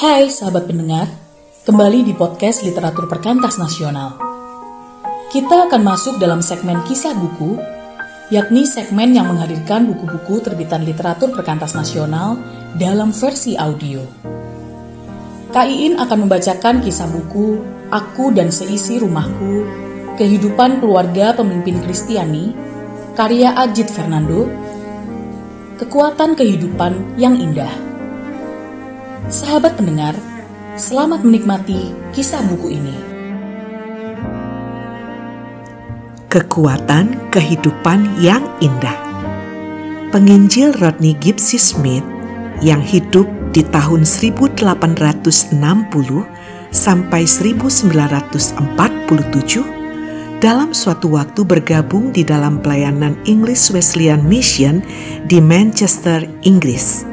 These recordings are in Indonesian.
Hai sahabat pendengar, kembali di podcast Literatur Perkantas Nasional. Kita akan masuk dalam segmen kisah buku, yakni segmen yang menghadirkan buku-buku terbitan literatur perkantas nasional dalam versi audio. Kak Iin akan membacakan kisah buku Aku dan Seisi Rumahku, Kehidupan Keluarga Pemimpin Kristiani, karya Ajit Fernando, Kekuatan Kehidupan yang Indah. Sahabat pendengar, selamat menikmati kisah buku ini. Kekuatan kehidupan yang indah. Penginjil Rodney Gipsy Smith yang hidup di tahun 1860 sampai 1947 dalam suatu waktu bergabung di dalam pelayanan English Wesleyan Mission di Manchester, Inggris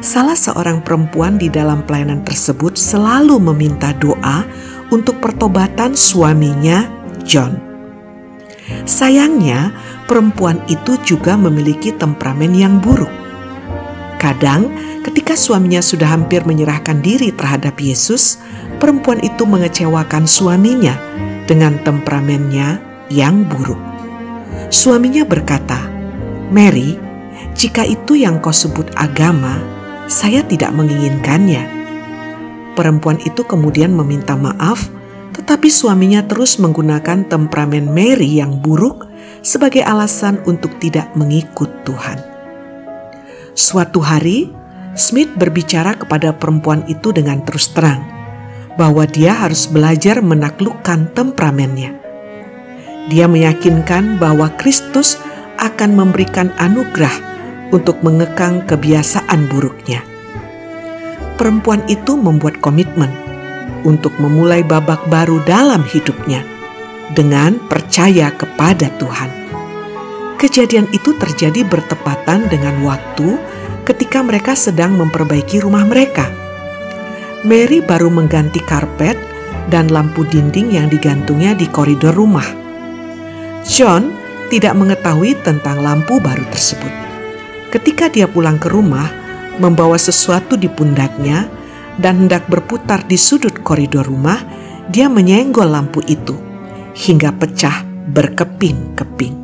salah seorang perempuan di dalam pelayanan tersebut selalu meminta doa untuk pertobatan suaminya, John. Sayangnya, perempuan itu juga memiliki temperamen yang buruk. Kadang, ketika suaminya sudah hampir menyerahkan diri terhadap Yesus, perempuan itu mengecewakan suaminya dengan temperamennya yang buruk. Suaminya berkata, "Mary, jika itu yang kau sebut agama, saya tidak menginginkannya. Perempuan itu kemudian meminta maaf, tetapi suaminya terus menggunakan temperamen Mary yang buruk sebagai alasan untuk tidak mengikut Tuhan. Suatu hari, Smith berbicara kepada perempuan itu dengan terus terang bahwa dia harus belajar menaklukkan temperamennya. Dia meyakinkan bahwa Kristus akan memberikan anugerah untuk mengekang kebiasaan buruknya. Perempuan itu membuat komitmen untuk memulai babak baru dalam hidupnya dengan percaya kepada Tuhan. Kejadian itu terjadi bertepatan dengan waktu ketika mereka sedang memperbaiki rumah mereka. Mary baru mengganti karpet dan lampu dinding yang digantungnya di koridor rumah. John tidak mengetahui tentang lampu baru tersebut. Ketika dia pulang ke rumah, membawa sesuatu di pundaknya dan hendak berputar di sudut koridor rumah, dia menyenggol lampu itu hingga pecah berkeping-keping.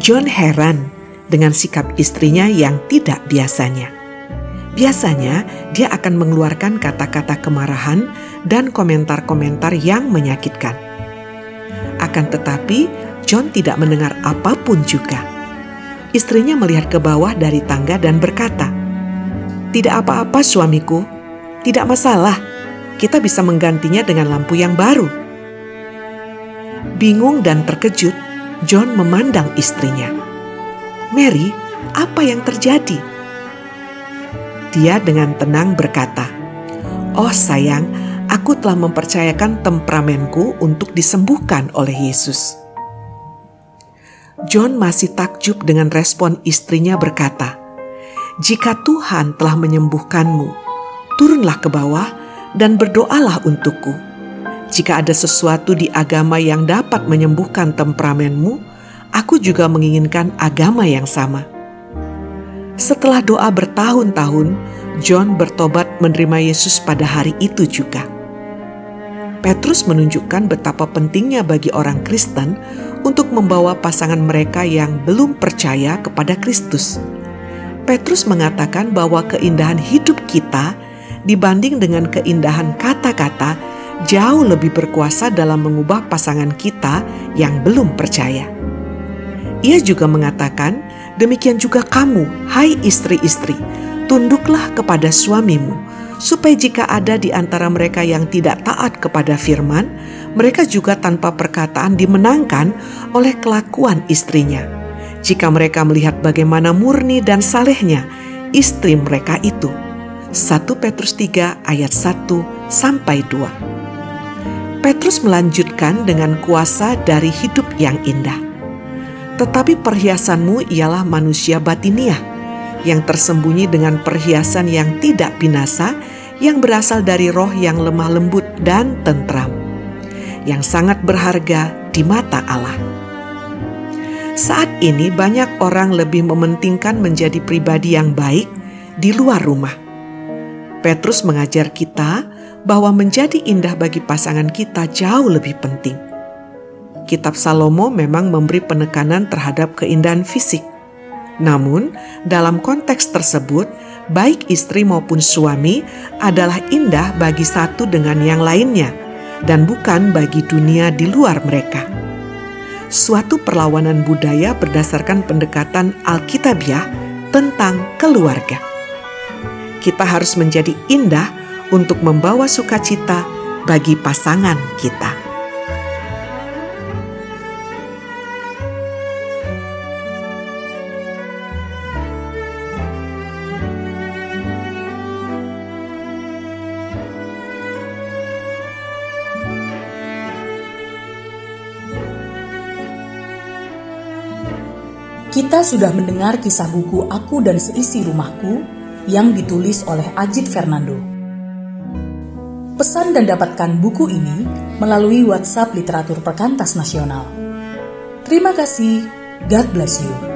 John heran dengan sikap istrinya yang tidak biasanya. Biasanya dia akan mengeluarkan kata-kata kemarahan dan komentar-komentar yang menyakitkan. Akan tetapi, John tidak mendengar apa pun juga istrinya melihat ke bawah dari tangga dan berkata, "Tidak apa-apa, suamiku, tidak masalah. Kita bisa menggantinya dengan lampu yang baru." Bingung dan terkejut, John memandang istrinya. "Mary, apa yang terjadi?" Dia dengan tenang berkata, "Oh, sayang, aku telah mempercayakan temperamenku untuk disembuhkan oleh Yesus." John masih takjub dengan respon istrinya berkata, "Jika Tuhan telah menyembuhkanmu, turunlah ke bawah dan berdoalah untukku. Jika ada sesuatu di agama yang dapat menyembuhkan temperamenmu, aku juga menginginkan agama yang sama." Setelah doa bertahun-tahun, John bertobat menerima Yesus pada hari itu juga. Petrus menunjukkan betapa pentingnya bagi orang Kristen untuk membawa pasangan mereka yang belum percaya kepada Kristus. Petrus mengatakan bahwa keindahan hidup kita dibanding dengan keindahan kata-kata jauh lebih berkuasa dalam mengubah pasangan kita yang belum percaya. Ia juga mengatakan, demikian juga kamu, hai istri-istri, tunduklah kepada suamimu, supaya jika ada di antara mereka yang tidak taat kepada firman, mereka juga tanpa perkataan dimenangkan oleh kelakuan istrinya. Jika mereka melihat bagaimana murni dan salehnya istri mereka itu. 1 Petrus 3 ayat 1 sampai 2. Petrus melanjutkan dengan kuasa dari hidup yang indah. Tetapi perhiasanmu ialah manusia batiniah yang tersembunyi dengan perhiasan yang tidak binasa, yang berasal dari roh yang lemah lembut dan tentram, yang sangat berharga di mata Allah. Saat ini, banyak orang lebih mementingkan menjadi pribadi yang baik di luar rumah, Petrus mengajar kita bahwa menjadi indah bagi pasangan kita jauh lebih penting. Kitab Salomo memang memberi penekanan terhadap keindahan fisik. Namun, dalam konteks tersebut, baik istri maupun suami adalah indah bagi satu dengan yang lainnya, dan bukan bagi dunia di luar mereka. Suatu perlawanan budaya berdasarkan pendekatan Alkitabiah tentang keluarga. Kita harus menjadi indah untuk membawa sukacita bagi pasangan kita. Kita sudah mendengar kisah buku Aku dan Seisi Rumahku yang ditulis oleh Ajit Fernando. Pesan dan dapatkan buku ini melalui WhatsApp Literatur Perkantas Nasional. Terima kasih. God bless you.